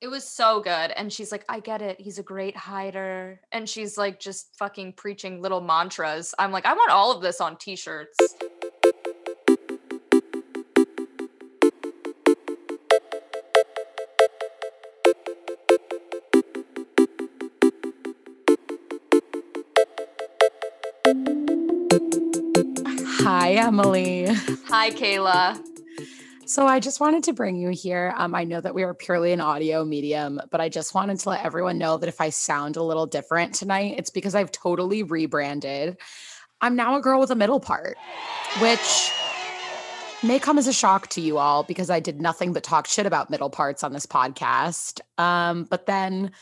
It was so good. And she's like, I get it. He's a great hider. And she's like, just fucking preaching little mantras. I'm like, I want all of this on t shirts. Hi, Emily. Hi, Kayla. So I just wanted to bring you here. Um, I know that we are purely an audio medium, but I just wanted to let everyone know that if I sound a little different tonight, it's because I've totally rebranded. I'm now a girl with a middle part, which may come as a shock to you all because I did nothing but talk shit about middle parts on this podcast. Um, but then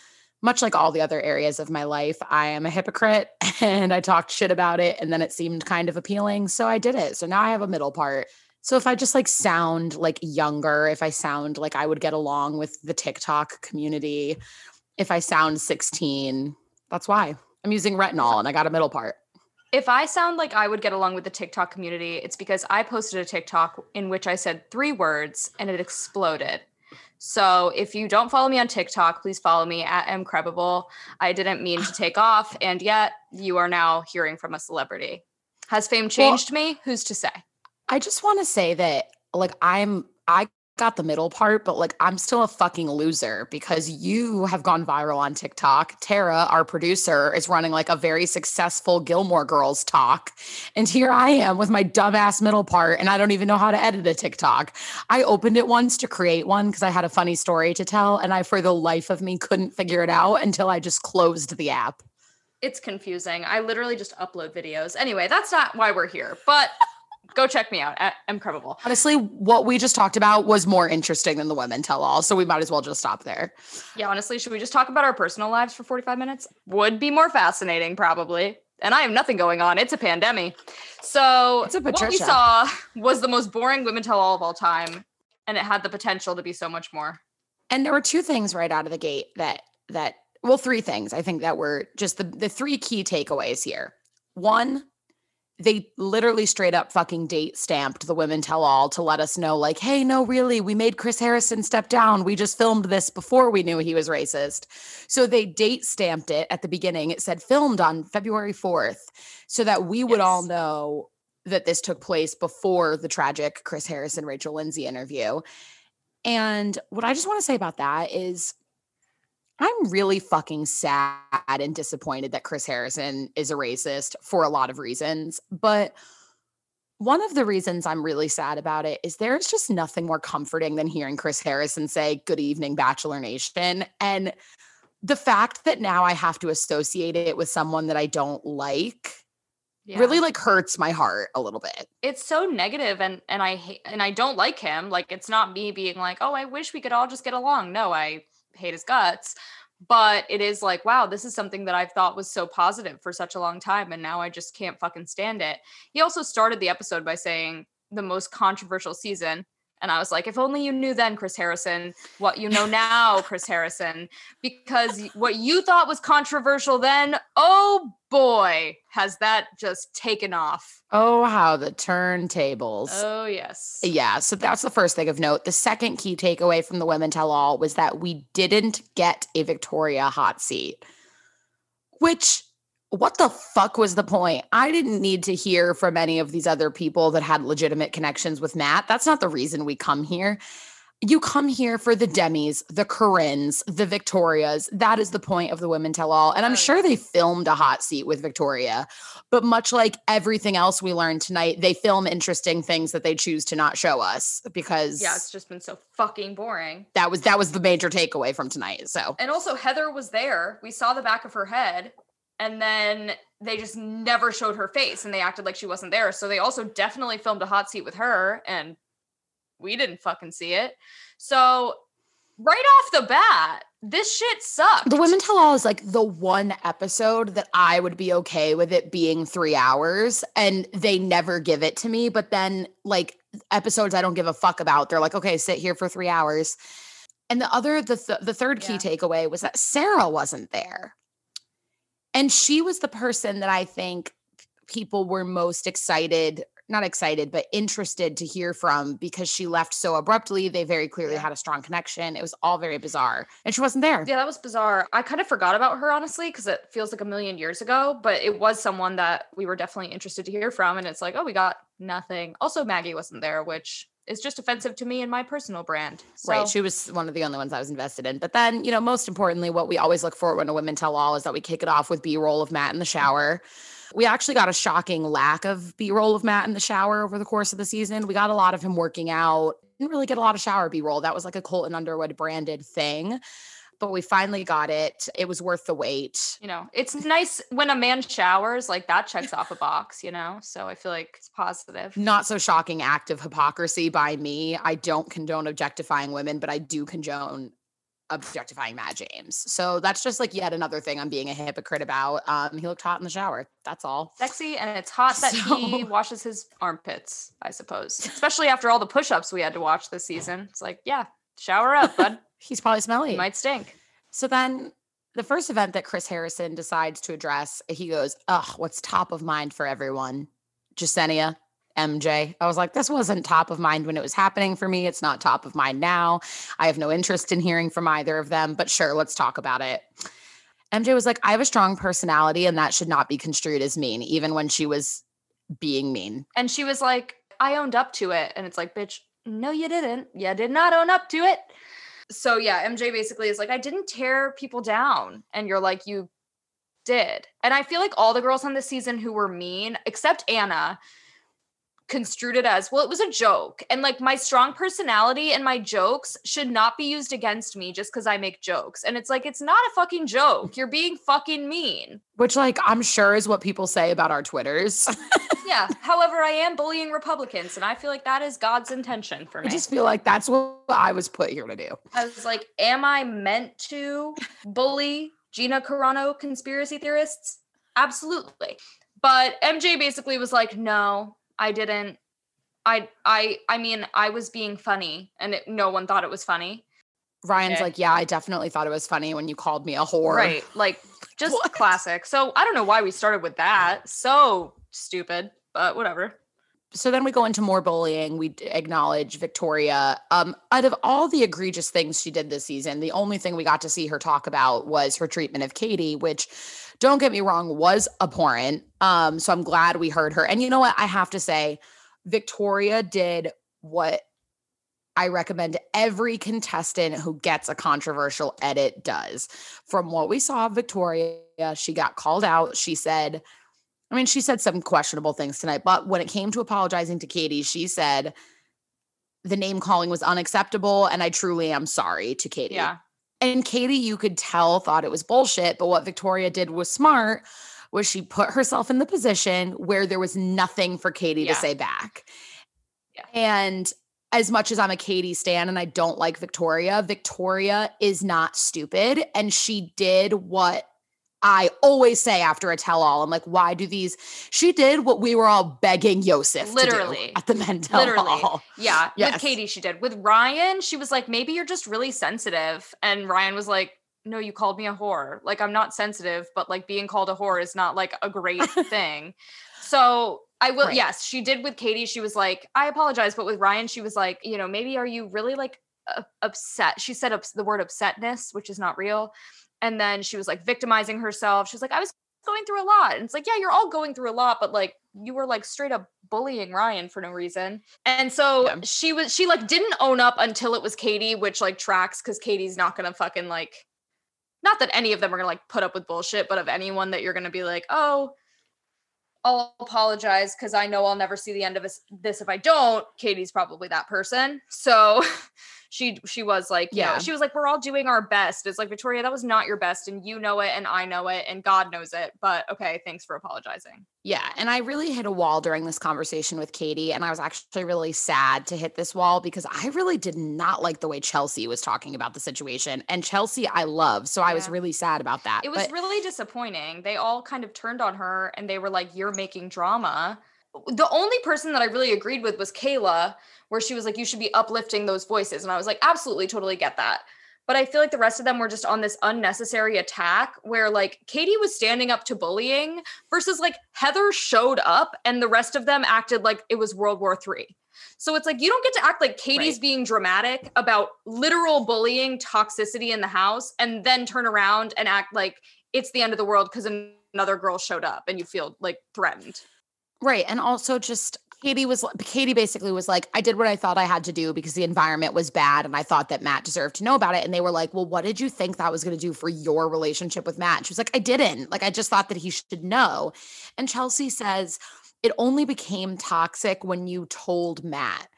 much like all the other areas of my life, I am a hypocrite and I talked shit about it and then it seemed kind of appealing. So I did it. So now I have a middle part. So if I just like sound like younger, if I sound like I would get along with the TikTok community, if I sound 16, that's why I'm using retinol and I got a middle part. If I sound like I would get along with the TikTok community, it's because I posted a TikTok in which I said three words and it exploded. So if you don't follow me on TikTok, please follow me at mcredible. I didn't mean to take off, and yet you are now hearing from a celebrity. Has fame changed well, me? Who's to say? I just want to say that like I'm I got the middle part, but like I'm still a fucking loser because you have gone viral on TikTok. Tara, our producer, is running like a very successful Gilmore Girls talk. And here I am with my dumbass middle part, and I don't even know how to edit a TikTok. I opened it once to create one because I had a funny story to tell, and I, for the life of me, couldn't figure it out until I just closed the app. It's confusing. I literally just upload videos. Anyway, that's not why we're here, but go check me out at Mcredible. Honestly, what we just talked about was more interesting than the women tell all. So we might as well just stop there. Yeah, honestly, should we just talk about our personal lives for 45 minutes? Would be more fascinating, probably. And I have nothing going on. It's a pandemic. So it's a what we saw was the most boring women tell all of all time. And it had the potential to be so much more. And there were two things right out of the gate that that well, three things I think that were just the the three key takeaways here. One, they literally straight up fucking date stamped the women tell all to let us know like hey no really we made chris harrison step down. We just filmed this before we knew he was racist. So they date stamped it at the beginning. It said filmed on february 4th so that we would yes. all know that this took place before the tragic chris harrison rachel lindsay interview. And what i just want to say about that is I'm really fucking sad and disappointed that Chris Harrison is a racist for a lot of reasons. But one of the reasons I'm really sad about it is there's just nothing more comforting than hearing Chris Harrison say, Good evening, Bachelor Nation. And the fact that now I have to associate it with someone that I don't like. Yeah. really like hurts my heart a little bit. It's so negative and and I hate and I don't like him. Like it's not me being like, "Oh, I wish we could all just get along." No, I hate his guts but it is like wow this is something that i've thought was so positive for such a long time and now i just can't fucking stand it. He also started the episode by saying the most controversial season and I was like, if only you knew then, Chris Harrison, what you know now, Chris Harrison, because what you thought was controversial then, oh boy, has that just taken off. Oh, how the turntables. Oh, yes. Yeah. So that's the first thing of note. The second key takeaway from the Women Tell All was that we didn't get a Victoria hot seat, which what the fuck was the point? I didn't need to hear from any of these other people that had legitimate connections with Matt. That's not the reason we come here. You come here for the Demis, the Corinnes, the Victorias. That is the point of the Women Tell All. And I'm sure they filmed a hot seat with Victoria. But much like everything else we learned tonight, they film interesting things that they choose to not show us because Yeah, it's just been so fucking boring. That was that was the major takeaway from tonight. So And also Heather was there. We saw the back of her head and then they just never showed her face and they acted like she wasn't there. So they also definitely filmed a hot seat with her and we didn't fucking see it. So right off the bat, this shit sucked. The Women Tell All is like the one episode that I would be okay with it being three hours, and they never give it to me. But then, like episodes I don't give a fuck about, they're like, okay, sit here for three hours. And the other, the th- the third key yeah. takeaway was that Sarah wasn't there. And she was the person that I think people were most excited not excited, but interested to hear from because she left so abruptly. They very clearly Yeah. had a strong connection. It was all very bizarre. And she wasn't there. Yeah, that was bizarre. I kind of forgot about her honestly because it feels like a million years ago, but it was someone that we were definitely interested to hear from. And it's like, oh, we got nothing. Also, Maggie wasn't there, which is just offensive to me and my personal brand. So, Right. She was one of the only ones I was invested in. But then, you know, most importantly, what we always look for when a women tell all is that we kick it off with B roll of Matt in the shower. We actually got a shocking lack of B roll of Matt in the shower over the course of the season. We got a lot of him working out. Didn't really get a lot of shower B roll. That was like a Colton Underwood branded thing. But we finally got it. It was worth the wait. you know, it's nice when a man showers, like that checks off a box, you know? So I feel like it's positive. Not so shocking act of hypocrisy by me. I don't condone objectifying women, but I do condone objectifying Matt James. So that's just like yet another thing I'm being a hypocrite about. Um, he looked hot in the shower. That's all. Sexy and it's hot that he washes his armpits, I suppose. Especially after all the push ups we had to watch this season. It's like, yeah, shower up, bud. He's probably smelly. He might stink. So then the first event that Chris Harrison decides to address, he goes, Ugh, what's top of mind for everyone? Jessenia, MJ. I was like, this wasn't top of mind when it was happening for me. It's not top of mind now. I have no interest in hearing from either of them, but sure, let's talk about it. MJ was like, I have a strong personality and that should not be construed as mean, even when she was being mean. And she was like, I owned up to it. And it's like, bitch, no, you didn't. You did not own up to it. So yeah, MJ basically is like, I didn't tear people down. And you're like, you did. And I feel like all the girls on this season who were mean, except Anna, construed it as well, it was a joke. And like my strong personality and my jokes should not be used against me just because I make jokes. And it's like, it's not a fucking joke. You're being fucking mean. Which, like, I'm sure is what people say about our Twitters. Yeah. However, I am bullying Republicans, and I feel like that is God's intention for me. I just feel like that's what I was put here to do. I was like, am I meant to bully Gina Carano conspiracy theorists? Absolutely. But MJ basically was like, no, I didn't. I I I mean, I was being funny, and it, no one thought it was funny. Ryan's Okay. like, yeah, I definitely thought it was funny when you called me a whore. Right. Like just classic. So I don't know why we started with that. So stupid, but whatever. So then we go into more bullying. We acknowledge Victoria. Um, out of all the egregious things she did this season, the only thing we got to see her talk about was her treatment of Katie, which don't get me wrong, was abhorrent. Um, so I'm glad we heard her. And you know what? I have to say, Victoria did what I recommend every contestant who gets a controversial edit does. From what we saw of Victoria, she got called out. She said, I mean, she said some questionable things tonight, but when it came to apologizing to Katie, she said the name calling was unacceptable. And I truly am sorry to Katie. Yeah. And Katie, you could tell, thought it was bullshit. But what Victoria did was smart was she put herself in the position where there was nothing for Katie Yeah. to say back. Yeah. And as much as I'm a Katie stan and I don't like Victoria, Victoria is not stupid. And she did what I always say after a tell all. I'm like, why do these? She did what we were all begging Yosef Literally. to do at the men tell Literally. all. Yeah, Yes. with Katie, she did. With Ryan, she was like, maybe you're just really sensitive. And Ryan was like, no, you called me a whore. Like, I'm not sensitive, but like being called a whore is not like a great thing. So I will, Right. yes, she did with Katie. She was like, I apologize. But with Ryan, she was like, you know, maybe are you really like upset? She said ups- the word upsetness, which is not real. And then she was like victimizing herself. She was like, I was going through a lot. And it's like, yeah, you're all going through a lot, but like you were like straight up bullying Ryan for no reason. And so Yeah. she was she like didn't own up until it was Katie, which like tracks because Katie's not gonna fucking like not that any of them are gonna like put up with bullshit, but of anyone that you're gonna be like, oh, I'll apologize because I know I'll never see the end of this, this if I don't. Katie's probably that person. So she she was like, yeah, Yeah. she was like, we're all doing our best. It's like Victoria, that was not your best, and you know it, and I know it, and God knows it. But okay, thanks for apologizing. Yeah. And I really hit a wall during this conversation with Katie. And I was actually really sad to hit this wall because I really did not like the way Chelsea was talking about the situation. And Chelsea, I love. So I was really sad about that. It was But really disappointing. They all kind of turned on her and they were like, You're making drama. The only person that I really agreed with was Kayla, where she was like, You should be uplifting those voices. And I was like, Absolutely, totally get that. but I feel like the rest of them were just on this unnecessary attack where like Katie was standing up to bullying versus like Heather showed up and the rest of them acted like it was World War Three. So it's like you don't get to act like Katie's right. being dramatic about literal bullying, toxicity in the house, and then turn around and act like it's the end of the world because another girl showed up and you feel like threatened. Right. And also just Katie was Katie basically was like, I did what I thought I had to do because the environment was bad and I thought that Matt deserved to know about it. And they were like, Well, what did you think that was going to do for your relationship with Matt? she was like, I didn't. Like, I just thought that he should know. And Chelsea says, It only became toxic when you told Matt.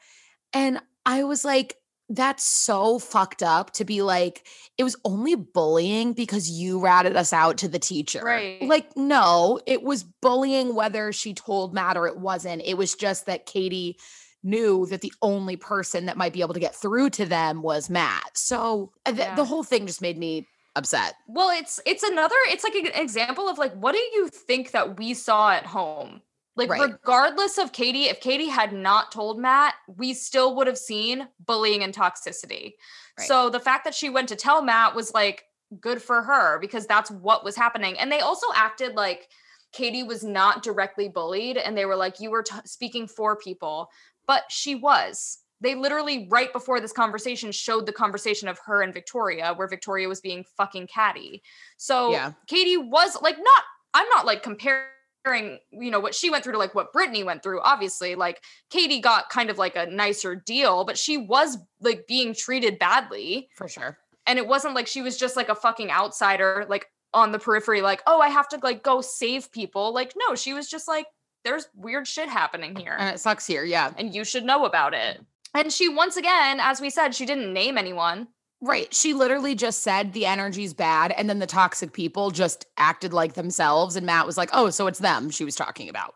And I was like, that's so fucked up to be like, it was only bullying because you ratted us out to the teacher. Right. Like, no, it was bullying whether she told Matt or it wasn't. It was just that Katie knew that the only person that might be able to get through to them was Matt. So uh, th- yeah. the whole thing just made me upset. Well, it's it's another it's like an example of like what do you think that we saw at home? Like, right. regardless of Katie, if Katie had not told Matt, we still would have seen bullying and toxicity. Right. So the fact that she went to tell Matt was like good for her because that's what was happening. And they also acted like Katie was not directly bullied and they were like, you were t- speaking for people, but she was. They literally, right before this conversation, showed the conversation of her and Victoria, where Victoria was being fucking catty. So yeah. Katie was like, not, I'm not like comparing you know what she went through to like what Brittany went through obviously like Katie got kind of like a nicer deal but she was like being treated badly. For sure. And it wasn't like she was just like a fucking outsider like on the periphery like oh I have to like go save people. Like no she was just like there's weird shit happening here. And it sucks here yeah. And you should know about it. And she once again as we said she didn't name anyone Right. She literally just said the energy's bad. And then the toxic people just acted like themselves. And Matt was like, oh, so it's them she was talking about.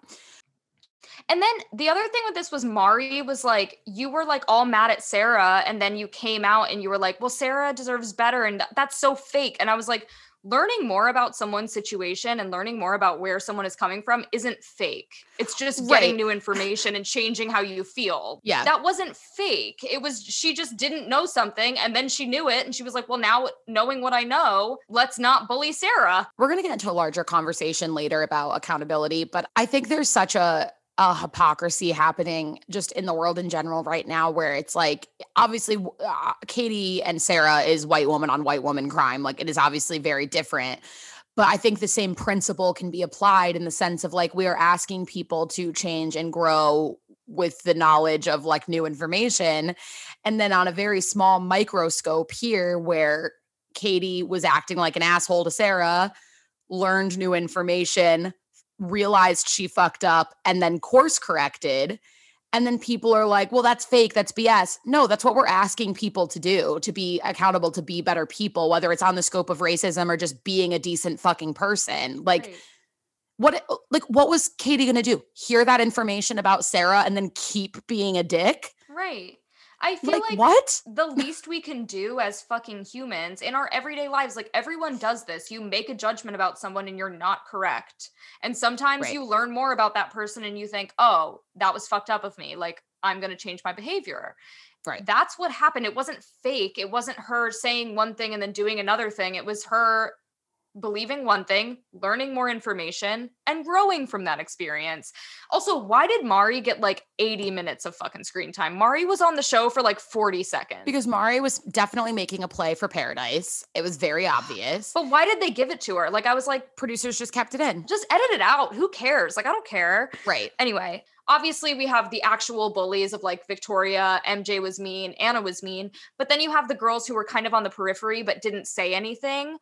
And then the other thing with this was Mari was like, you were like all mad at Sarah. And then you came out and you were like, well, Sarah deserves better. And that's so fake. And I was like, learning more about someone's situation and learning more about where someone is coming from isn't fake. It's just getting new information and changing how you feel. Yeah. That wasn't fake. It was she just didn't know something and then she knew it and she was like, "Well, now knowing what I know, let's not bully Sarah." We're going to get into a larger conversation later about accountability, but I think there's such a a hypocrisy happening just in the world in general right now where it's like obviously uh, Katie and Sarah is white woman on white woman crime like it is obviously very different. But I think the same principle can be applied in the sense of like we are asking people to change and grow with the knowledge of like new information. And then on a very small microscope here where Katie was acting like an asshole to Sarah learned new information realized she fucked up and then course corrected. And then people are like, well, that's fake. That's BS. No, that's what we're asking people to do to be accountable, to be better people, whether it's on the scope of racism or just being a decent fucking person. Like, right. what like what was Katie gonna do? Hear that information about Sarah and then keep being a dick? Right. I feel like, like, what the least we can do as fucking humans in our everyday lives, like everyone does this. You make a judgment about someone and you're not correct. And sometimes right. you learn more about that person and you think, oh, that was fucked up of me. Like I'm going to change my behavior. Right. That's what happened. It wasn't fake. It wasn't her saying one thing and then doing another thing. It was her believing one thing, learning more information, and growing from that experience. Also, why did Mari get like 80 minutes of fucking screen time? Mari was on the show for like 40 seconds. Because Mari was definitely making a play for Paradise. It was very obvious. But why did they give it to her? Like, I was like, producers just kept it in. Just edit it out. Who cares? Like, I don't care. Right. Anyway, obviously we have the actual bullies of like Victoria, MJ was mean, Anna was mean, but then you have the girls who were kind of on the periphery but didn't say anything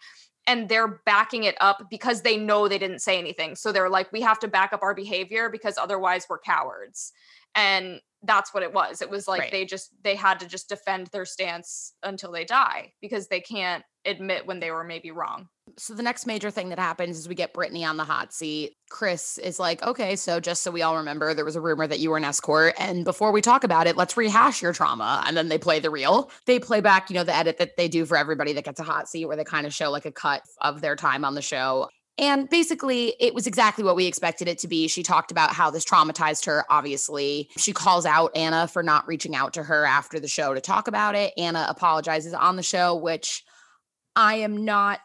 and they're backing it up because they know they didn't say anything. So they're like, we have to back up our behavior because otherwise we're cowards. And that's what it was. It was like right. they just they had to just defend their stance until they die because they can't admit when they were maybe wrong. So the next major thing that happens is we get Brittany on the hot seat. Chris is like, okay, so just so we all remember, there was a rumor that you were an escort. And before we talk about it, let's rehash your trauma. And then they play the reel. They play back, you know, the edit that they do for everybody that gets a hot seat where they kind of show like a cut of their time on the show. And basically, it was exactly what we expected it to be. She talked about how this traumatized her, obviously. She calls out Anna for not reaching out to her after the show to talk about it. Anna apologizes on the show, which I am not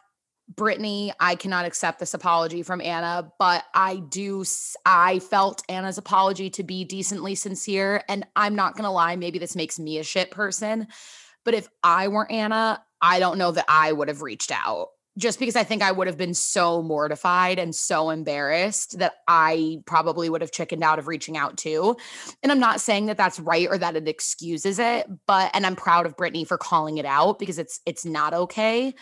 Brittany. I cannot accept this apology from Anna, but I do. I felt Anna's apology to be decently sincere. And I'm not going to lie, maybe this makes me a shit person. But if I were Anna, I don't know that I would have reached out just because I think I would have been so mortified and so embarrassed that I probably would have chickened out of reaching out too. And I'm not saying that that's right or that it excuses it, but and I'm proud of Brittany for calling it out because it's it's not okay.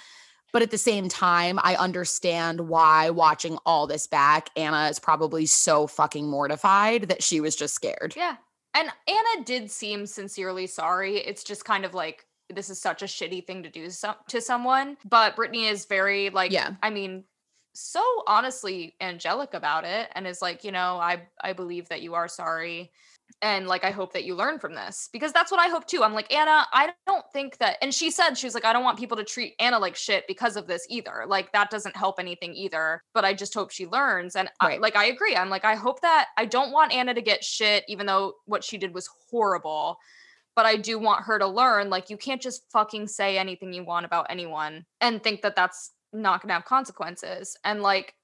But at the same time, I understand why watching all this back, Anna is probably so fucking mortified that she was just scared. Yeah. And Anna did seem sincerely sorry. It's just kind of like this is such a shitty thing to do to someone. But Brittany is very like, yeah. I mean, so honestly angelic about it and is like, you know, I I believe that you are sorry and like i hope that you learn from this because that's what i hope too i'm like anna i don't think that and she said she was like i don't want people to treat anna like shit because of this either like that doesn't help anything either but i just hope she learns and right. I, like i agree i'm like i hope that i don't want anna to get shit even though what she did was horrible but I do want her to learn like you can't just fucking say anything you want about anyone and think that that's not going to have consequences. And like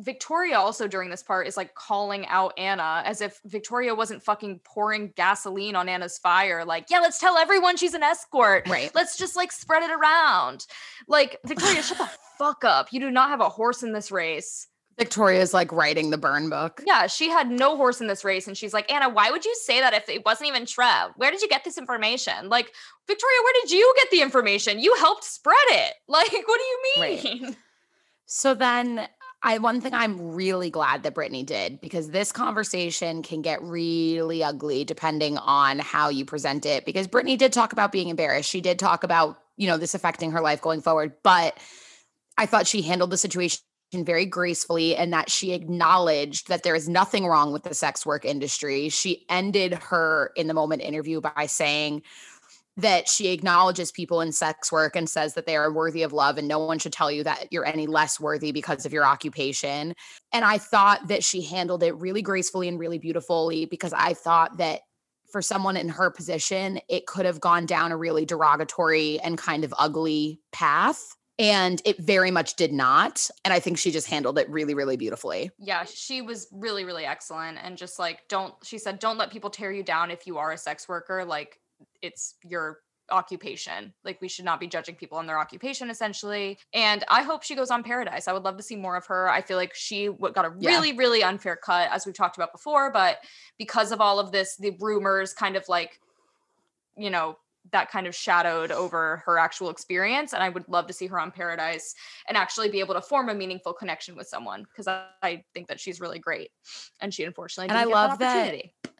Victoria also during this part is like calling out Anna as if Victoria wasn't fucking pouring gasoline on Anna's fire. Like, yeah, let's tell everyone she's an escort. Right. Let's just like spread it around. Like, Victoria, shut the fuck up. You do not have a horse in this race. Victoria's like writing the burn book. Yeah, she had no horse in this race. And she's like, Anna, why would you say that if it wasn't even Trev? Where did you get this information? Like, Victoria, where did you get the information? You helped spread it. Like, what do you mean? Right. So then I one thing I'm really glad that Brittany did because this conversation can get really ugly depending on how you present it. Because Brittany did talk about being embarrassed. She did talk about, you know, this affecting her life going forward. But I thought she handled the situation very gracefully and that she acknowledged that there is nothing wrong with the sex work industry. She ended her in the moment interview by saying that she acknowledges people in sex work and says that they are worthy of love and no one should tell you that you're any less worthy because of your occupation. And I thought that she handled it really gracefully and really beautifully because I thought that for someone in her position, it could have gone down a really derogatory and kind of ugly path and it very much did not and i think she just handled it really really beautifully yeah she was really really excellent and just like don't she said don't let people tear you down if you are a sex worker like it's your occupation. Like we should not be judging people on their occupation essentially. And i hope she goes on paradise. I would love to see more of her. I feel like she got a really yeah. really unfair cut as we've talked about before but because of all of this the rumors kind of like you know that kind of shadowed over her actual experience and i would love to see her on paradise and actually be able to form a meaningful connection with someone because I, I, think that she's really great and she unfortunately and i love that, that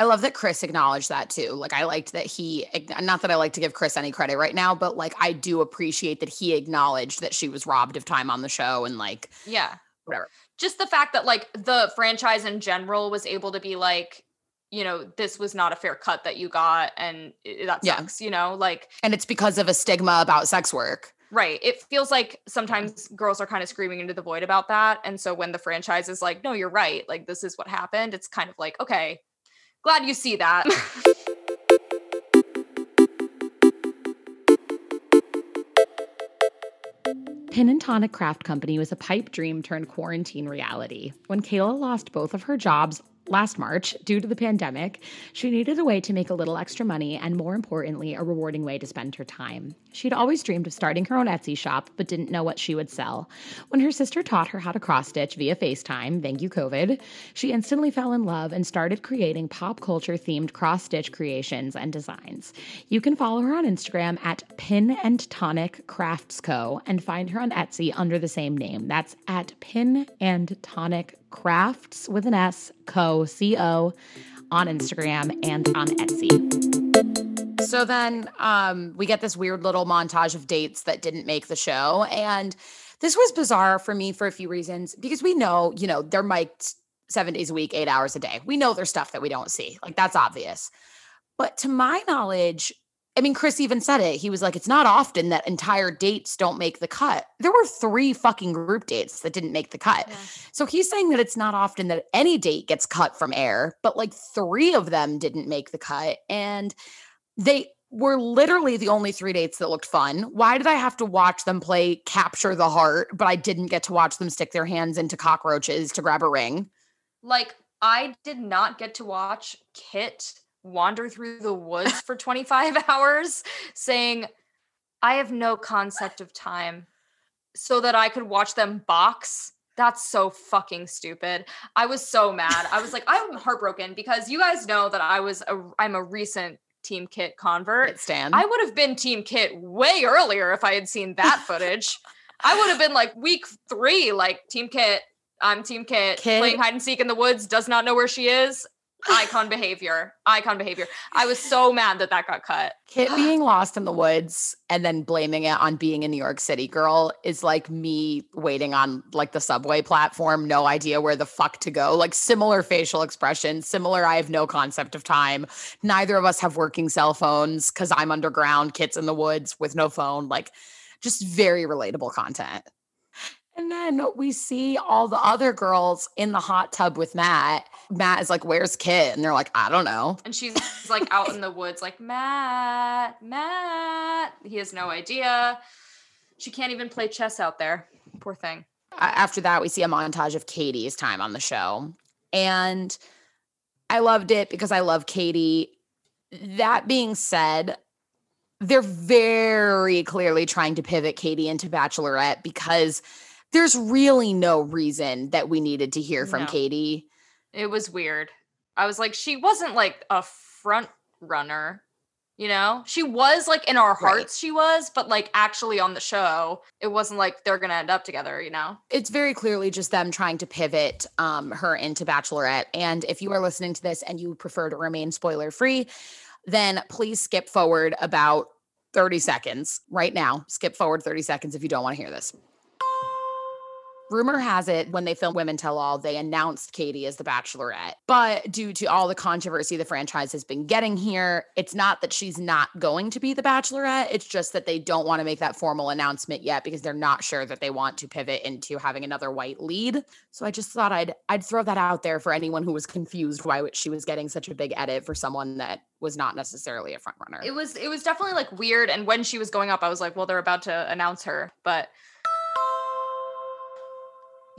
I love that Chris acknowledged that too. Like I liked that he not that I like to give Chris any credit right now, but like I do appreciate that he acknowledged that she was robbed of time on the show and like yeah, whatever. Just the fact that like the franchise in general was able to be like you know, this was not a fair cut that you got and that sucks, yeah. you know, like and it's because of a stigma about sex work. Right. It feels like sometimes girls are kind of screaming into the void about that. And so when the franchise is like, no, you're right, like this is what happened, it's kind of like, okay, glad you see that. Pin and Tonic Craft Company was a pipe dream turned quarantine reality. When Kayla lost both of her jobs last March, due to the pandemic, she needed a way to make a little extra money and, more importantly, a rewarding way to spend her time. She'd always dreamed of starting her own Etsy shop, but didn't know what she would sell. When her sister taught her how to cross stitch via FaceTime, thank you, COVID, she instantly fell in love and started creating pop culture themed cross stitch creations and designs. You can follow her on Instagram at Pin and Tonic Crafts Co. and find her on Etsy under the same name. That's at Pin and Tonic Crafts with an S, Co, C O, on Instagram and on Etsy. So then um, we get this weird little montage of dates that didn't make the show. And this was bizarre for me for a few reasons because we know, you know, they're mic'd seven days a week, eight hours a day. We know there's stuff that we don't see. Like that's obvious. But to my knowledge, I mean, Chris even said it. He was like, it's not often that entire dates don't make the cut. There were three fucking group dates that didn't make the cut. Yeah. So he's saying that it's not often that any date gets cut from air, but like three of them didn't make the cut. And they were literally the only three dates that looked fun. Why did I have to watch them play capture the heart, but I didn't get to watch them stick their hands into cockroaches to grab a ring? Like I did not get to watch Kit wander through the woods for 25 hours saying I have no concept of time so that I could watch them box. That's so fucking stupid. I was so mad. I was like I'm heartbroken because you guys know that I was a I'm a recent Team Kit convert. Stan. I would have been Team Kit way earlier if I had seen that footage. I would have been like week three, like Team Kit. I'm Team Kit, Kit. playing hide and seek in the woods, does not know where she is. Icon behavior. Icon behavior. I was so mad that that got cut. Kit being lost in the woods and then blaming it on being a New York City girl is like me waiting on like the subway platform, no idea where the fuck to go. Like similar facial expression, similar. I have no concept of time. Neither of us have working cell phones because I'm underground, Kit's in the woods with no phone. Like just very relatable content. And then we see all the other girls in the hot tub with Matt. Matt is like, Where's Kit? And they're like, I don't know. And she's like out in the woods, like, Matt, Matt. He has no idea. She can't even play chess out there. Poor thing. After that, we see a montage of Katie's time on the show. And I loved it because I love Katie. That being said, they're very clearly trying to pivot Katie into Bachelorette because there's really no reason that we needed to hear from No. Katie. It was weird. I was like, she wasn't like a front runner, you know? She was like in our Right. hearts, she was, but like actually on the show, it wasn't like they're gonna end up together, you know? It's very clearly just them trying to pivot um, her into Bachelorette. And if you are listening to this and you prefer to remain spoiler free, then please skip forward about 30 seconds right now. Skip forward 30 seconds if you don't want to hear this. Rumor has it when they filmed Women Tell All, they announced Katie as the Bachelorette. But due to all the controversy the franchise has been getting here, it's not that she's not going to be the Bachelorette. It's just that they don't want to make that formal announcement yet because they're not sure that they want to pivot into having another white lead. So I just thought I'd I'd throw that out there for anyone who was confused why she was getting such a big edit for someone that was not necessarily a front runner. It was it was definitely like weird. And when she was going up, I was like, well, they're about to announce her. But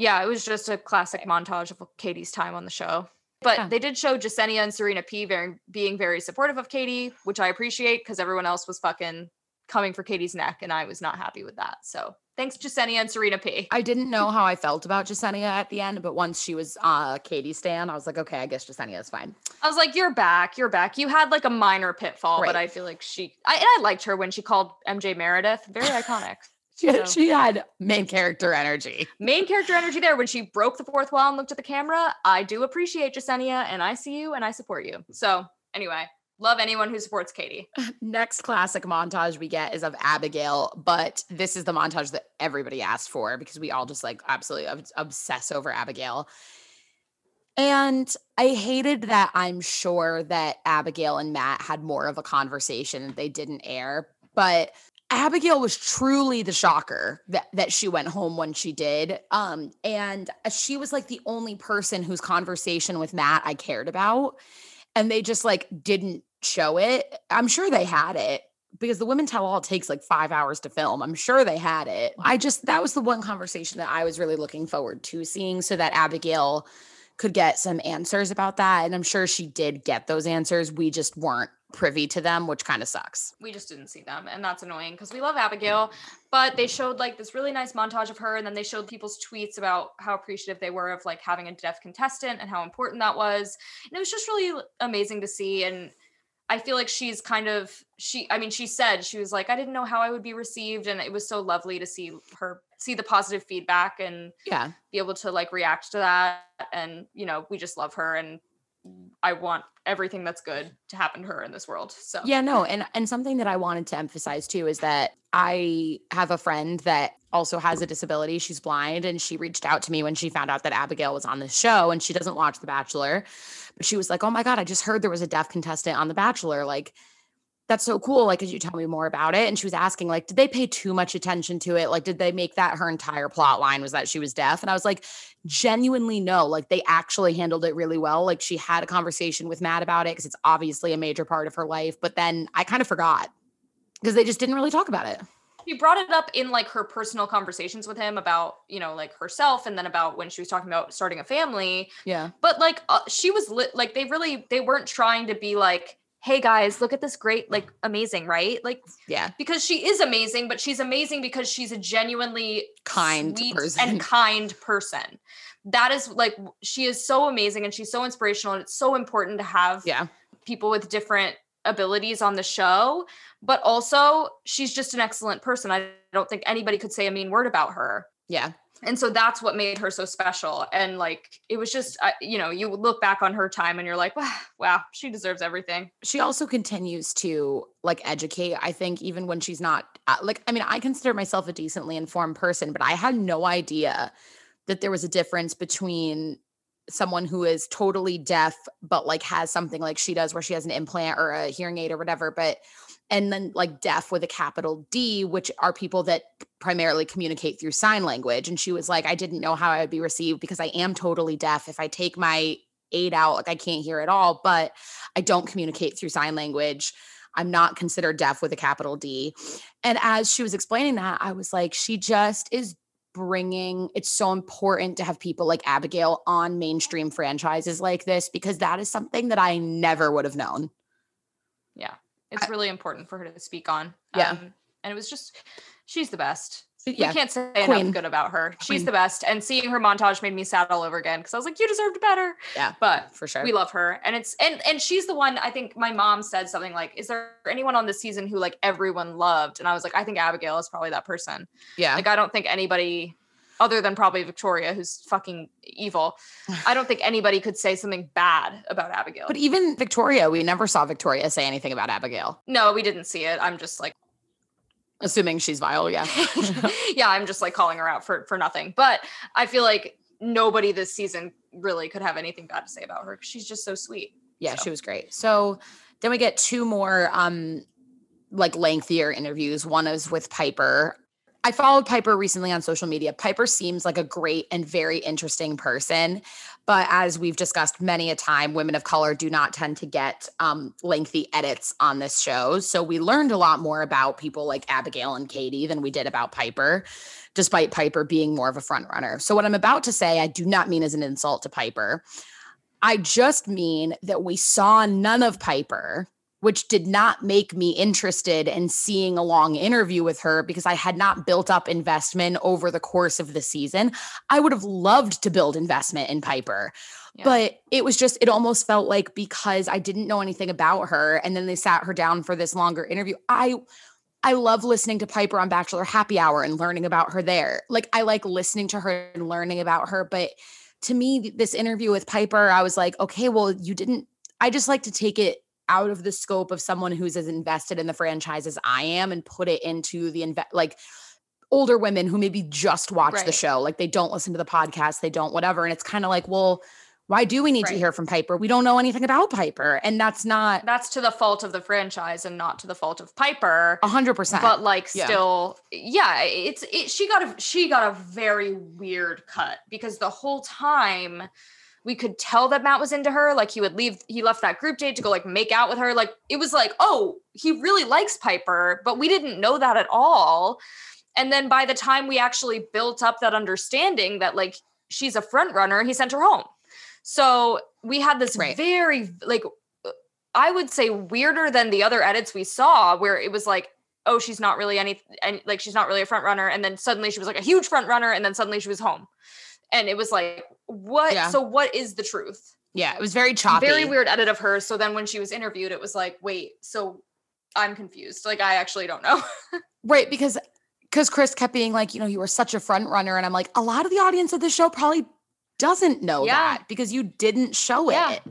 yeah, it was just a classic montage of Katie's time on the show. But Yeah. they did show Jessenia and Serena P very, being very supportive of Katie, which I appreciate because everyone else was fucking coming for Katie's neck, and I was not happy with that. So thanks, Jessenia and Serena P. I didn't know how I felt about Jessenia at the end, but once she was uh Katie Stan, I was like, okay, I guess Jessenia is fine. I was like, "You're back, you're back." You had like a minor pitfall, Right. but I feel like she, I, and I liked her when she called MJ Meredith. Very iconic. She had, So- she had main character energy. Main character energy there when she broke the fourth wall and looked at the camera. I do appreciate Jessenia, and I see you, and I support you. So anyway, love anyone who supports Katie. Next classic montage we get is of Abigail, but this is the montage that everybody asked for because we all just like absolutely obs- obsess over Abigail. And I hated that I'm sure that Abigail and Matt had more of a conversation that they didn't air, but Abigail was truly the shocker that, that she went home when she did. Um, and she was like the only person whose conversation with Matt I cared about. And they just like didn't show it. I'm sure they had it because the women tell all takes like five hours to film. I'm sure they had it. I just, that was the one conversation that I was really looking forward to seeing so that Abigail could get some answers about that. And I'm sure she did get those answers. We just weren't privy to them, which kind of sucks. We just didn't see them, and that's annoying because we love mm-hmm. Abigail. But they showed like this really nice montage of her, and then they showed people's tweets about how appreciative they were of like having a deaf contestant and how important that was. And it was just really amazing to see. And I feel like she's kind of she. I mean, she said she was like, I didn't know how I would be received, and it was so lovely to see her see the positive feedback and Yeah. be able to like react to that. And you know, we just love her, and I want everything that's good to happen to her in this world. So Yeah, no, and and something that I wanted to emphasize too is that I have a friend that also has a disability. She's blind and she reached out to me when she found out that Abigail was on the show and she doesn't watch The Bachelor. But she was like, "Oh my god, I just heard there was a deaf contestant on The Bachelor." Like that's so cool. Like, could you tell me more about it? And she was asking, like, did they pay too much attention to it? Like, did they make that her entire plot line was that she was deaf? And I was like, genuinely no. Like, they actually handled it really well. Like, she had a conversation with Matt about it because it's obviously a major part of her life. But then I kind of forgot because they just didn't really talk about it. She brought it up in like her personal conversations with him about, you know, like herself and then about when she was talking about starting a family. Yeah. But like uh, she was lit, like they really, they weren't trying to be like, hey guys, look at this great, like amazing, right? Like, Yeah. because she is amazing, but she's amazing because she's a genuinely Kind person. and kind person. That is like she is so amazing and she's so inspirational and it's so important to have Yeah. people with different abilities on the show, but also she's just an excellent person. I don't think anybody could say a mean word about her. Yeah. And so that's what made her so special. And like, it was just, you know, you look back on her time and you're like, wow, wow, she deserves everything. she also continues to like educate i think even when she's not uh, like i mean i consider myself a decently informed person but i had no idea that there was a difference between someone who is totally deaf but like has something like she does where she has an implant or a hearing aid or whatever but and then like deaf with a capital D which are people that primarily communicate through sign language and she was like I didn't know how I would be received because I am totally deaf if I take my aid out like I can't hear at all but I don't communicate through sign language. I'm not considered deaf with a capital D. And as she was explaining that, I was like, she just is bringing it's so important to have people like Abigail on mainstream franchises like this because that is something that I never would have known. Yeah. It's really important for her to speak on. Yeah. Um, and it was just, she's the best. Yeah. We can't say Queen. enough good about her. She's the best. And seeing her montage made me sad all over again because I was like, you deserved better. Yeah. But For sure. we love her. And it's and and she's the one I think my mom said something like, Is there anyone on this season who like everyone loved? And I was like, I think Abigail is probably that person. yeah. Like I don't think anybody other than probably Victoria, who's fucking evil. I don't think anybody could say something bad about Abigail. but even Victoria, we never saw Victoria say anything about Abigail, no, we didn't see it. I'm just like assuming she's vile. Yeah. yeah, I'm just like calling her out for for nothing. But I feel like nobody this season really could have anything bad to say about her. She's just so sweet. Yeah, So. she was great. So then we get two more um like lengthier interviews. One is with Piper. I followed Piper recently on social media. Piper seems like a great and very interesting person, but as we've discussed many a time, women of color do not tend to get um, lengthy edits on this show. So we learned a lot more about people like Abigail and Katie than we did about Piper, despite Piper being more of a front runner. So what I'm about to say, I do not mean as an insult to Piper. I just mean that we saw none of Piper, which did not make me interested in seeing a long interview with her because I had not built up investment over the course of the season. I would have loved to build investment in Piper, Yeah. but it was just, it almost felt like because I didn't know anything about her and then they sat her down for this longer interview. I, I love listening to Piper on Bachelor Happy Hour and learning about her there. Like, I like listening to her and learning about her, but to me, this interview with Piper, I was like, okay, well, you didn't. I just like to take it out of the scope of someone who's as invested in the franchise as I am and put it into the invest like older women who maybe just watch the show, like they don't listen to the podcast, they don't whatever. And it's kind of like, well, why do we need to hear from Piper? We don't know anything about Piper. And that's not That's to the fault of the franchise and not to the fault of Piper. a hundred percent. But like Yeah. still, yeah, it's it she got a she got a very weird cut because the whole time we could tell that Matt was into her. Like he would leave, he left that group date to go like make out with her. Like it was like, oh, he really likes Piper, but we didn't know that at all. And then by the time we actually built up that understanding that like she's a front runner, he sent her home. So we had this Right. very like I would say weirder than the other edits we saw, where it was like, oh, she's not really any, any like she's not really a front runner, and then suddenly she was like a huge front runner, and then suddenly she was home, and it was like, what? Yeah. So what is the truth? yeah, it was very choppy. Very weird edit of hers. So then when she was interviewed, it was like, wait, so I'm confused. Like I actually don't know. Right, because because Chris kept being like, you know, you were such a front runner, and I'm like, a lot of the audience of the show probably doesn't know Yeah. that because you didn't show Yeah. it.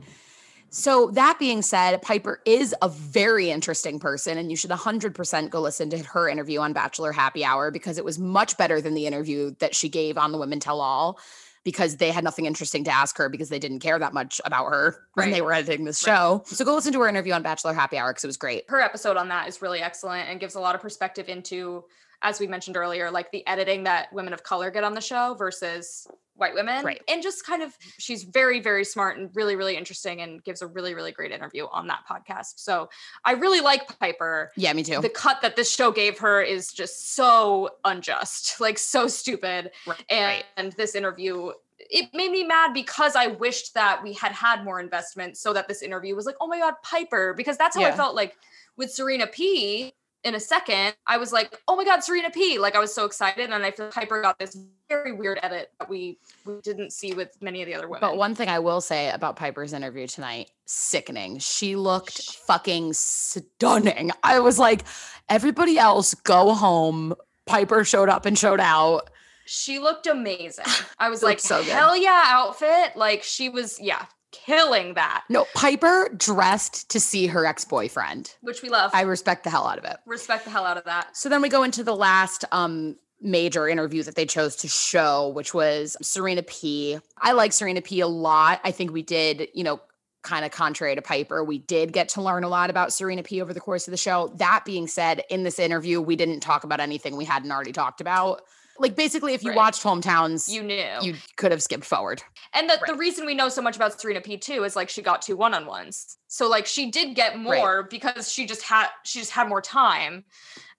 So that being said, Piper is a very interesting person, and you should 100% go listen to her interview on Bachelor Happy Hour because it was much better than the interview that she gave on the Women Tell All. because they had nothing interesting to ask her because they didn't care that much about her when they were editing this Right. show. So go listen to her interview on Bachelor Happy Hour because it was great. her episode on that is really excellent and gives a lot of perspective into as we mentioned earlier like the editing that women of color get on the show versus white women Right. and just kind of she's very very smart and really really interesting and gives a really really great interview on that podcast so i really like piper Yeah, me too. the cut that this show gave her is just so unjust like so stupid Right, and, right. and this interview it made me mad because I wished that we had had more investment so that this interview was like, oh my God, Piper. Because that's how I felt like with Serena P in a second. I was like, oh my God, Serena P. Like I was so excited. And I feel like Piper got this very weird edit that we, we didn't see with many of the other women. But one thing I will say about Piper's interview tonight, sickening. She looked fucking stunning. I was like, everybody else go home. Piper showed up and showed out. she looked amazing. I was like, so good. hell yeah, outfit. Like she was, yeah, killing that, No, Piper dressed to see her ex-boyfriend. which we love. I respect the hell out of it. respect the hell out of that. So then we go into the last um major interview that they chose to show, which was Serena P. I like Serena P a lot. I think we did, you know, kind of contrary to Piper, we did get to learn a lot about Serena P over the course of the show. That being said, in this interview, we didn't talk about anything we hadn't already talked about. Like basically, if you Right. watched Hometowns, You knew. you could have skipped forward. And the, the reason we know so much about Serena p2 is like she got two one on ones. So like she did get more because she just had she just had more time.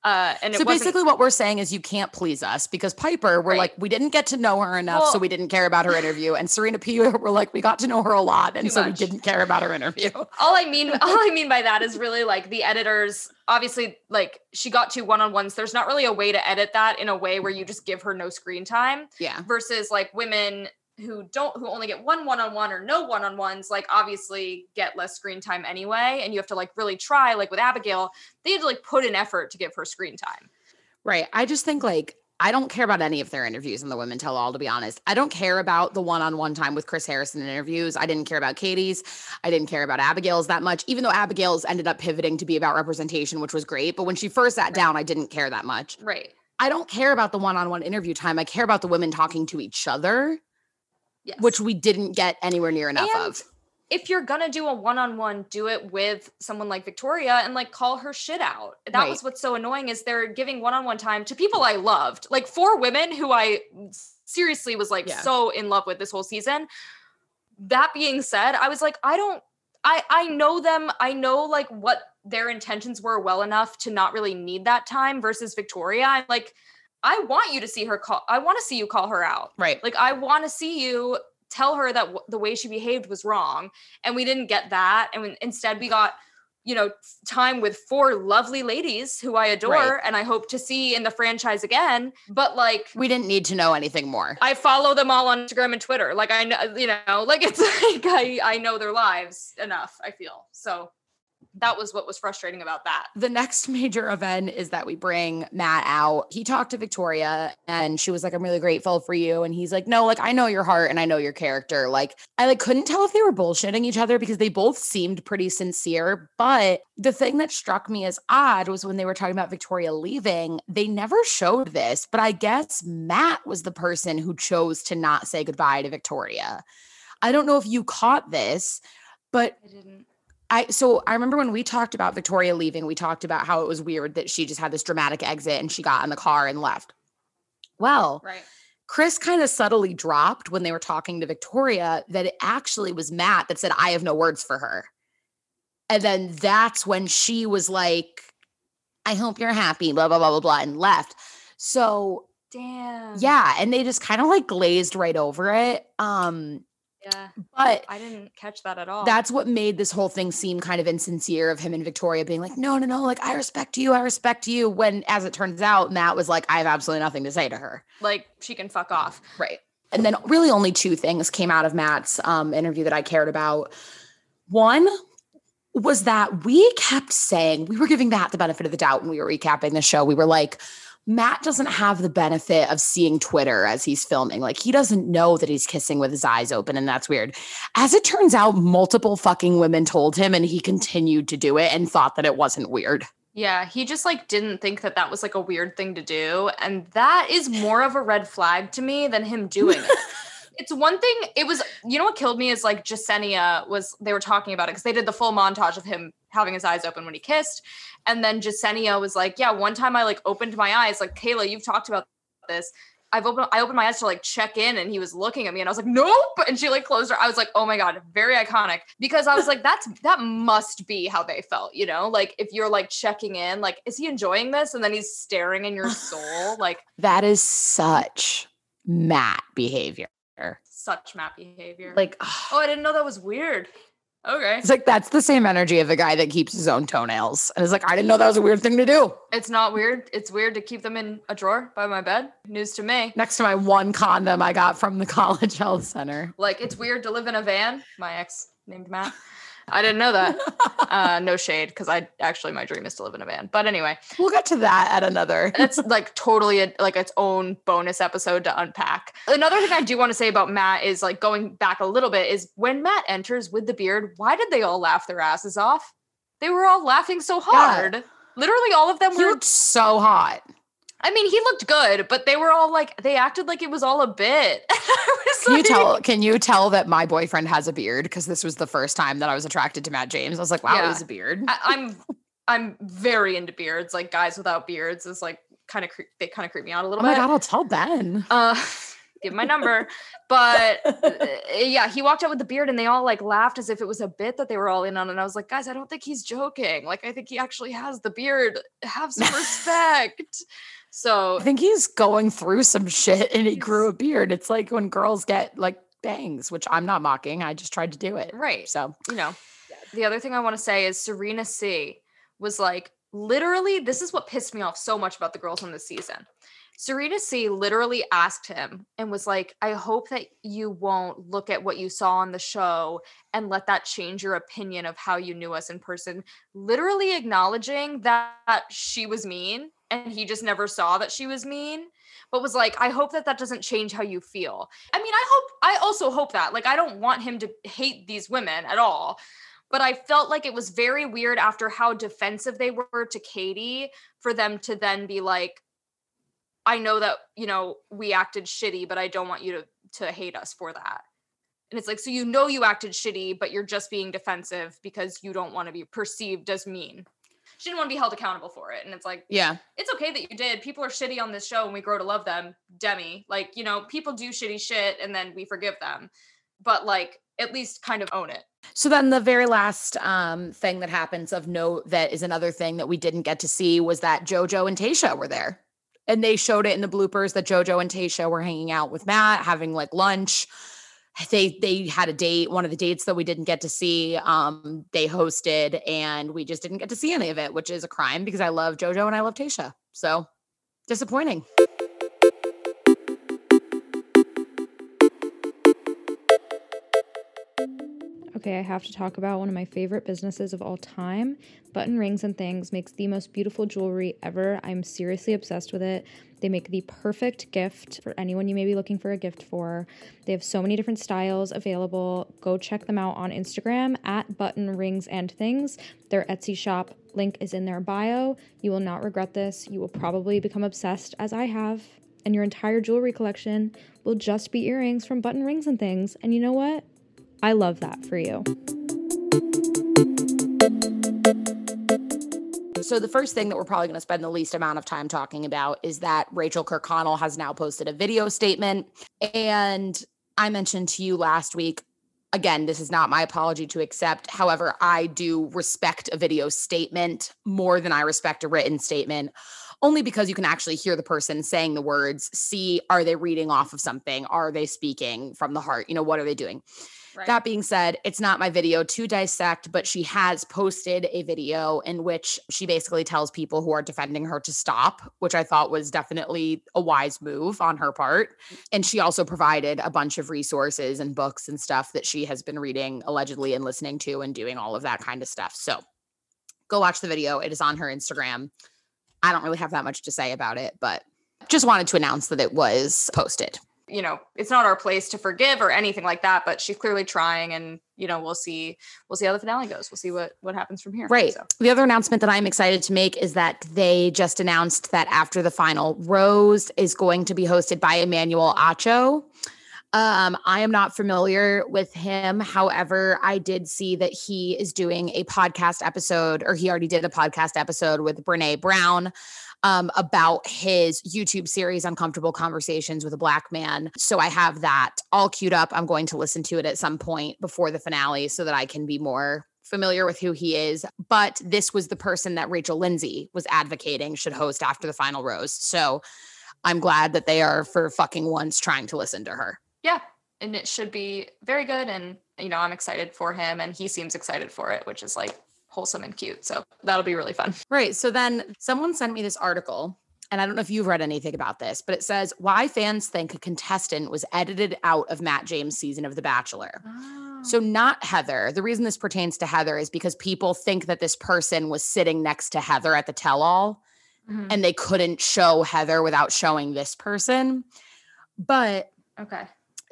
Uh and so basically, what we're saying is you can't please us because Piper, we're Right. like, we didn't get to know her enough, so we didn't care about her interview. And Serena P, we're like, we got to know her a lot, and so we didn't care about her interview. all I mean all I mean by that is really like the editors obviously like she got two one on ones. There's not really a way to edit that in a way where you just give her no screen time Yeah. versus like women who don't who only get one one-on-one or no one-on-ones like obviously get less screen time anyway and you have to like really try like with abigail they had to like put an effort to give her screen time Right. I just think like I don't care about any of their interviews in the Women Tell All, to be honest. I don't care about the one-on-one time with Chris Harrison interviews. I didn't care about Katie's. I didn't care about Abigail's that much, even though Abigail's ended up pivoting to be about representation, which was great. But when she first sat Right. down, I didn't care that much. right I don't care about the one-on-one interview time. I care about the women talking to each other, yes which we didn't get anywhere near enough And of. if you're gonna do a one-on-one do it with someone like victoria and like call her shit out that Right. was what's so annoying is they're giving one-on-one time to people i loved like four women who i seriously was like Yeah. so in love with this whole season that being said i was like i don't i i know them i know like what their intentions were well enough to not really need that time versus victoria i'm like i want you to see her call i want to see you call her out Right. like I want to see you tell her that w- the way she behaved was wrong, and we didn't get that. And when, instead, we got you know time with four lovely ladies who I adore, Right. and I hope to see in the franchise again. But like. We didn't need to know anything more. I follow them all on Instagram and Twitter. Like I know, you know, like it's like I I know their lives enough. I feel so. That was what was frustrating about that. the next major event is that we bring Matt out. He talked to Victoria and she was like, I'm really grateful for you. And he's like, No, like I know your heart and I know your character. Like I like couldn't tell if they were bullshitting each other because they both seemed pretty sincere. But the thing that struck me as odd was when they were talking about Victoria leaving, they never showed this, but I guess Matt was the person who chose to not say goodbye to Victoria. I don't know if you caught this, but I so I remember when we talked about Victoria leaving, we talked about how it was weird that she just had this dramatic exit and she got in the car and left. Well, Right. Chris kind of subtly dropped when they were talking to Victoria that it actually was Matt that said, I have no words for her. And then that's when she was like, I hope you're happy, blah, blah, blah, blah, blah, and left. So Damn. yeah, and they just kind of like glazed right over it. Um, Yeah. but I didn't catch that at all. that's what made this whole thing seem kind of insincere of him and Victoria being like, no, no, no, like I respect you, I respect you. When as it turns out, Matt was like, I have absolutely nothing to say to her. like she can fuck off. Right. And then really only two things came out of Matt's um, interview that I cared about. One was that we kept saying, we were giving Matt the benefit of the doubt when we were recapping the show. We were like, Matt doesn't have the benefit of seeing Twitter as he's filming. Like he doesn't know that he's kissing with his eyes open, and that's weird. As it turns out, multiple fucking women told him, and he continued to do it and thought that it wasn't weird. Yeah, he just like didn't think that that was like a weird thing to do, and that is more of a red flag to me than him doing it. It's one thing. It was, you know, what killed me is like Jessenia was. They were talking about it because they did the full montage of him having his eyes open when he kissed, and then Jessenia was like, "Yeah, one time I like opened my eyes. Like Kayla, you've talked about this. I've opened I opened my eyes to like check in and he was looking at me and I was like, nope. And she like closed her. I was like, oh my God, very iconic. Because I was like, that's that must be how they felt, you know? Like if you're like checking in, like, is he enjoying this? And then he's staring in your soul. Like that is such Matt behavior. Such Matt behavior. Like, oh, I didn't know that was weird. Okay. It's like that's the same energy of a guy that keeps his own toenails. And it's like, I didn't know that was a weird thing to do. It's not weird. It's weird to keep them in a drawer by my bed. News to me. Next to my one condom I got from the college health center. Like it's weird to live in a van. My ex named Matt. I didn't know that. uh, no shade, because I actually my dream is to live in a van. But anyway, we'll get to that at another. it's like totally a, like its own bonus episode to unpack. Another thing I do want to say about Matt is like going back a little bit is when Matt enters with the beard, why did they all laugh their asses off? They were all laughing so hard. Yeah. Literally, all of them he were looked so hot. I mean, he looked good, but they were all like, they acted like it was all a bit. can like, you tell? Can you tell that my boyfriend has a beard? Because this was the first time that I was attracted to Matt James. I was like, wow, yeah. he has a beard. I, I'm, I'm very into beards. Like guys without beards is like kind of cre- they kind of creep me out a little oh bit. my god, I'll tell Ben. Uh, give my number. but uh, yeah, he walked out with the beard and they all like laughed as if it was a bit that they were all in on. And I was like, guys, I don't think he's joking. Like, I think he actually has the beard. Have some respect. So I think he's going through some shit and he grew a beard. It's like when girls get like bangs, which I'm not mocking. I just tried to do it. Right. So, you know, the other thing I want to say is Serena C was like, literally, this is what pissed me off so much about the girls on this season. Serena C literally asked him and was like, I hope that you won't look at what you saw on the show and let that change your opinion of how you knew us in person. Literally acknowledging that she was mean and he just never saw that she was mean but was like i hope that that doesn't change how you feel. I mean i hope i also hope that like i don't want him to hate these women at all but i felt like it was very weird after how defensive they were to katie for them to then be like i know that you know we acted shitty but i don't want you to to hate us for that. And it's like so you know you acted shitty but you're just being defensive because you don't want to be perceived as mean she didn't want to be held accountable for it. And it's like, yeah, it's okay that you did. People are shitty on this show and we grow to love them. Demi, like, you know, people do shitty shit and then we forgive them. But like, at least kind of own it. So then the very last um, thing that happens of note that is another thing that we didn't get to see was that Jojo and Tayshia were there. And they showed it in the bloopers that Jojo and Tayshia were hanging out with Matt, having like lunch they they had a date one of the dates that we didn't get to see um they hosted and we just didn't get to see any of it which is a crime because i love jojo and i love tayshia so disappointing Okay, I have to talk about one of my favorite businesses of all time. Button Rings and Things makes the most beautiful jewelry ever. I'm seriously obsessed with it. They make the perfect gift for anyone you may be looking for a gift for. They have so many different styles available. Go check them out on Instagram at Button Rings and Things. Their Etsy shop link is in their bio. You will not regret this. You will probably become obsessed as I have. And your entire jewelry collection will just be earrings from Button Rings and Things. And you know what? I love that for you. So, the first thing that we're probably going to spend the least amount of time talking about is that Rachel Kirkconnell has now posted a video statement. And I mentioned to you last week, again, this is not my apology to accept. However, I do respect a video statement more than I respect a written statement, only because you can actually hear the person saying the words, see, are they reading off of something? Are they speaking from the heart? You know, what are they doing? Right. That being said, it's not my video to dissect, but she has posted a video in which she basically tells people who are defending her to stop, which I thought was definitely a wise move on her part. And she also provided a bunch of resources and books and stuff that she has been reading allegedly and listening to and doing all of that kind of stuff. So go watch the video. It is on her Instagram. I don't really have that much to say about it, but just wanted to announce that it was posted you know it's not our place to forgive or anything like that but she's clearly trying and you know we'll see we'll see how the finale goes we'll see what what happens from here right so. the other announcement that i'm excited to make is that they just announced that after the final rose is going to be hosted by emmanuel acho Um, I am not familiar with him. However, I did see that he is doing a podcast episode, or he already did a podcast episode with Brene Brown um, about his YouTube series, Uncomfortable Conversations with a Black Man. So I have that all queued up. I'm going to listen to it at some point before the finale so that I can be more familiar with who he is. But this was the person that Rachel Lindsay was advocating should host after the final rose. So I'm glad that they are for fucking once trying to listen to her yeah, and it should be very good. And you know, I'm excited for him, and he seems excited for it, which is like wholesome and cute. So that'll be really fun. Right. So then someone sent me this article. And I don't know if you've read anything about this, but it says why fans think a contestant was edited out of Matt James' season of The Bachelor. Oh. So, not Heather. The reason this pertains to Heather is because people think that this person was sitting next to Heather at the tell all mm-hmm. and they couldn't show Heather without showing this person. But okay.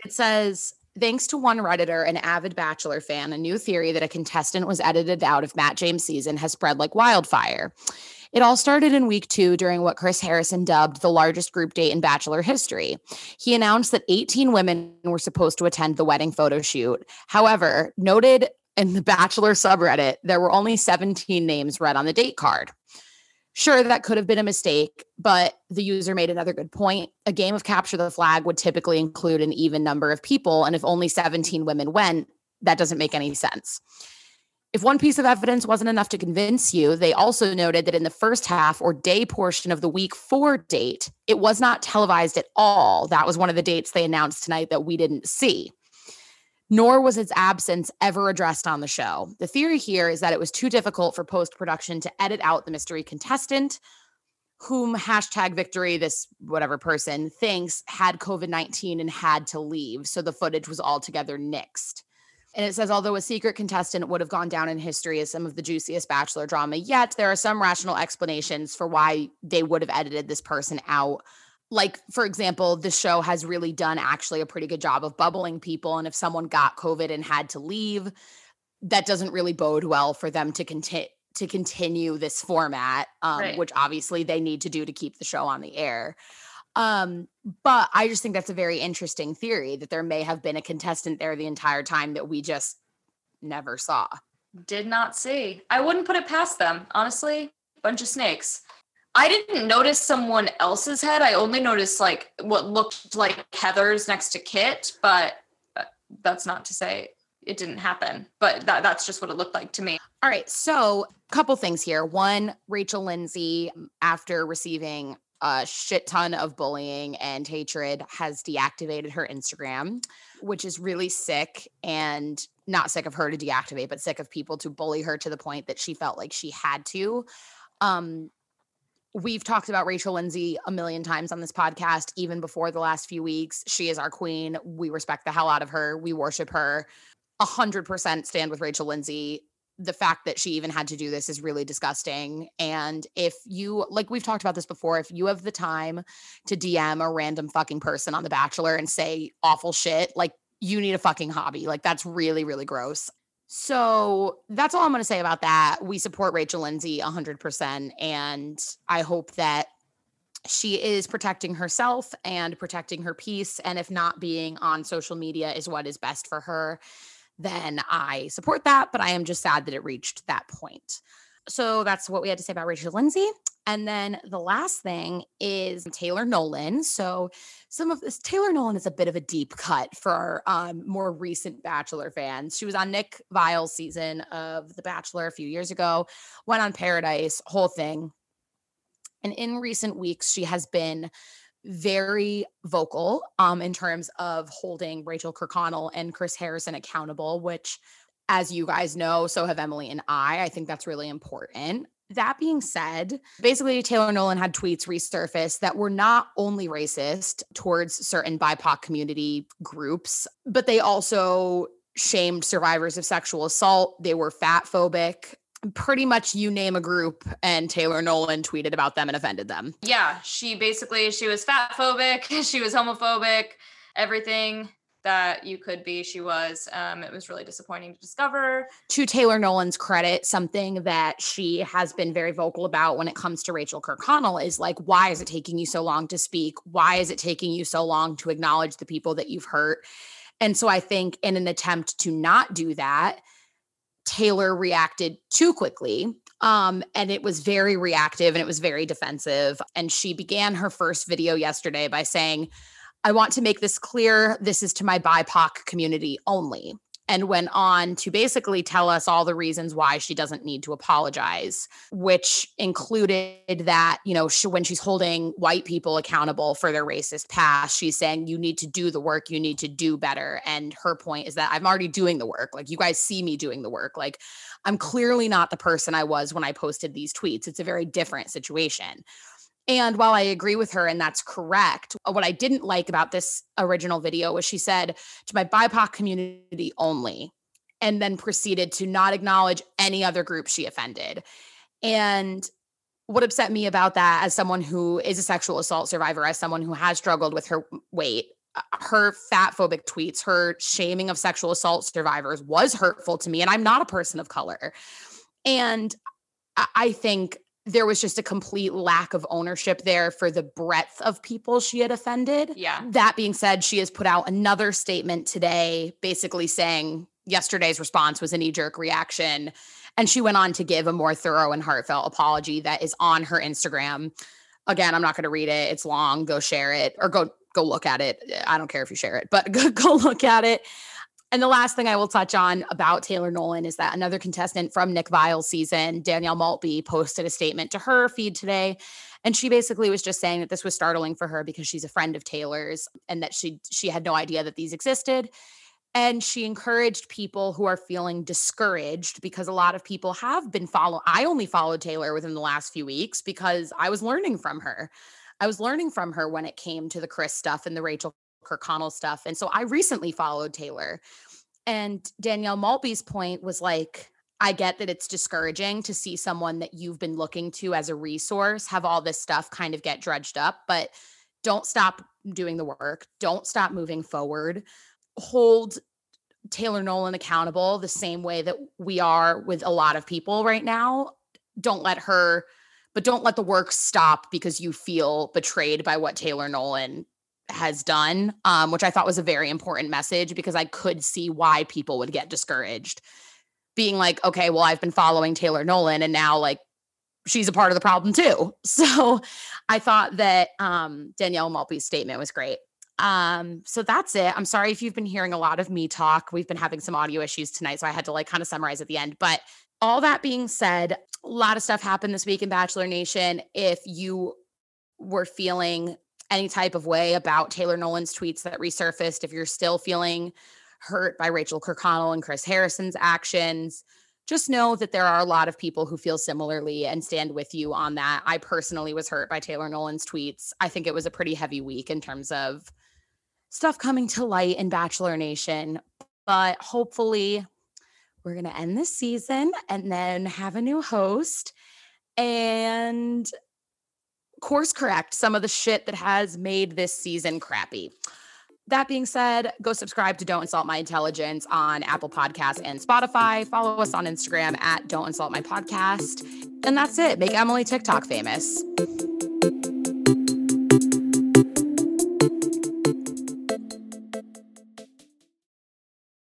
It says, Thanks to one Redditor, an avid Bachelor fan, a new theory that a contestant was edited out of Matt James' season has spread like wildfire. It all started in week two during what Chris Harrison dubbed the largest group date in Bachelor history. He announced that 18 women were supposed to attend the wedding photo shoot. However, noted in the Bachelor subreddit, there were only 17 names read on the date card. Sure, that could have been a mistake, but the user made another good point. A game of capture the flag would typically include an even number of people. And if only 17 women went, that doesn't make any sense. If one piece of evidence wasn't enough to convince you, they also noted that in the first half or day portion of the week four date, it was not televised at all. That was one of the dates they announced tonight that we didn't see nor was its absence ever addressed on the show. The theory here is that it was too difficult for post production to edit out the mystery contestant, whom hashtag victory, this whatever person thinks had COVID 19 and had to leave. So the footage was altogether nixed. And it says, although a secret contestant would have gone down in history as some of the juiciest bachelor drama yet, there are some rational explanations for why they would have edited this person out like for example the show has really done actually a pretty good job of bubbling people and if someone got covid and had to leave that doesn't really bode well for them to continue to continue this format um, right. which obviously they need to do to keep the show on the air. Um, but i just think that's a very interesting theory that there may have been a contestant there the entire time that we just never saw. Did not see. I wouldn't put it past them honestly. Bunch of snakes I didn't notice someone else's head. I only noticed like what looked like Heather's next to Kit, but uh, that's not to say it didn't happen. But that, that's just what it looked like to me. All right. So, a couple things here. One, Rachel Lindsay, after receiving a shit ton of bullying and hatred, has deactivated her Instagram, which is really sick and not sick of her to deactivate, but sick of people to bully her to the point that she felt like she had to. Um, we've talked about Rachel Lindsay a million times on this podcast, even before the last few weeks. She is our queen. We respect the hell out of her. We worship her. A hundred percent stand with Rachel Lindsay. The fact that she even had to do this is really disgusting. And if you, like we've talked about this before, if you have the time to DM a random fucking person on The Bachelor and say awful shit, like you need a fucking hobby. Like that's really, really gross. So that's all I'm going to say about that. We support Rachel Lindsay 100%. And I hope that she is protecting herself and protecting her peace. And if not being on social media is what is best for her, then I support that. But I am just sad that it reached that point. So that's what we had to say about Rachel Lindsay. And then the last thing is Taylor Nolan. So some of this Taylor Nolan is a bit of a deep cut for our um, more recent Bachelor fans. She was on Nick Viall's season of The Bachelor a few years ago, went on Paradise, whole thing. And in recent weeks, she has been very vocal um, in terms of holding Rachel Kirkconnell and Chris Harrison accountable, which as you guys know, so have Emily and I. I think that's really important. That being said, basically, Taylor Nolan had tweets resurface that were not only racist towards certain BIPOC community groups, but they also shamed survivors of sexual assault. They were fat phobic. Pretty much you name a group, and Taylor Nolan tweeted about them and offended them. Yeah, she basically she was fat phobic, she was homophobic, everything that you could be. She was. Um, it was really disappointing to discover. To Taylor Nolan's credit, something that she has been very vocal about when it comes to Rachel Kirkconnell is like, why is it taking you so long to speak? Why is it taking you so long to acknowledge the people that you've hurt? And so I think in an attempt to not do that, Taylor reacted too quickly. Um, and it was very reactive and it was very defensive. And she began her first video yesterday by saying, I want to make this clear. This is to my BIPOC community only and went on to basically tell us all the reasons why she doesn't need to apologize, which included that, you know, she, when she's holding white people accountable for their racist past, she's saying, you need to do the work, you need to do better. And her point is that I'm already doing the work. Like, you guys see me doing the work. Like, I'm clearly not the person I was when I posted these tweets. It's a very different situation. And while I agree with her and that's correct, uh, what I didn't like about this original video was she said to my BIPOC community only, and then proceeded to not acknowledge any other group she offended. And what upset me about that, as someone who is a sexual assault survivor, as someone who has struggled with her weight, uh, her fat phobic tweets, her shaming of sexual assault survivors was hurtful to me. And I'm not a person of color. And I think there was just a complete lack of ownership there for the breadth of people she had offended. Yeah. That being said, she has put out another statement today basically saying yesterday's response was a knee jerk reaction. And she went on to give a more thorough and heartfelt apology that is on her Instagram. Again, I'm not going to read it. It's long. Go share it or go go look at it. I don't care if you share it, but go, go look at it. And the last thing I will touch on about Taylor Nolan is that another contestant from Nick Viall's season, Danielle Maltby, posted a statement to her feed today. And she basically was just saying that this was startling for her because she's a friend of Taylor's and that she she had no idea that these existed. And she encouraged people who are feeling discouraged because a lot of people have been follow. I only followed Taylor within the last few weeks because I was learning from her. I was learning from her when it came to the Chris stuff and the Rachel Kirkconnell stuff. And so I recently followed Taylor. And Danielle Maltby's point was like, I get that it's discouraging to see someone that you've been looking to as a resource have all this stuff kind of get dredged up, but don't stop doing the work. Don't stop moving forward. Hold Taylor Nolan accountable the same way that we are with a lot of people right now. Don't let her, but don't let the work stop because you feel betrayed by what Taylor Nolan has done, um, which I thought was a very important message because I could see why people would get discouraged. Being like, okay, well, I've been following Taylor Nolan and now like she's a part of the problem too. So I thought that um, Danielle Maltby's statement was great. Um, so that's it. I'm sorry if you've been hearing a lot of me talk. We've been having some audio issues tonight, so I had to like kind of summarize at the end. But all that being said, a lot of stuff happened this week in Bachelor Nation. If you were feeling any type of way about Taylor Nolan's tweets that resurfaced, if you're still feeling hurt by Rachel Kirkconnell and Chris Harrison's actions, just know that there are a lot of people who feel similarly and stand with you on that. I personally was hurt by Taylor Nolan's tweets. I think it was a pretty heavy week in terms of stuff coming to light in Bachelor Nation, but hopefully we're going to end this season and then have a new host and course correct some of the shit that has made this season crappy. That being said, go subscribe to Don't Insult My Intelligence on Apple Podcasts and Spotify. Follow us on Instagram at Don't Insult My Podcast. And that's it. Make Emily TikTok famous.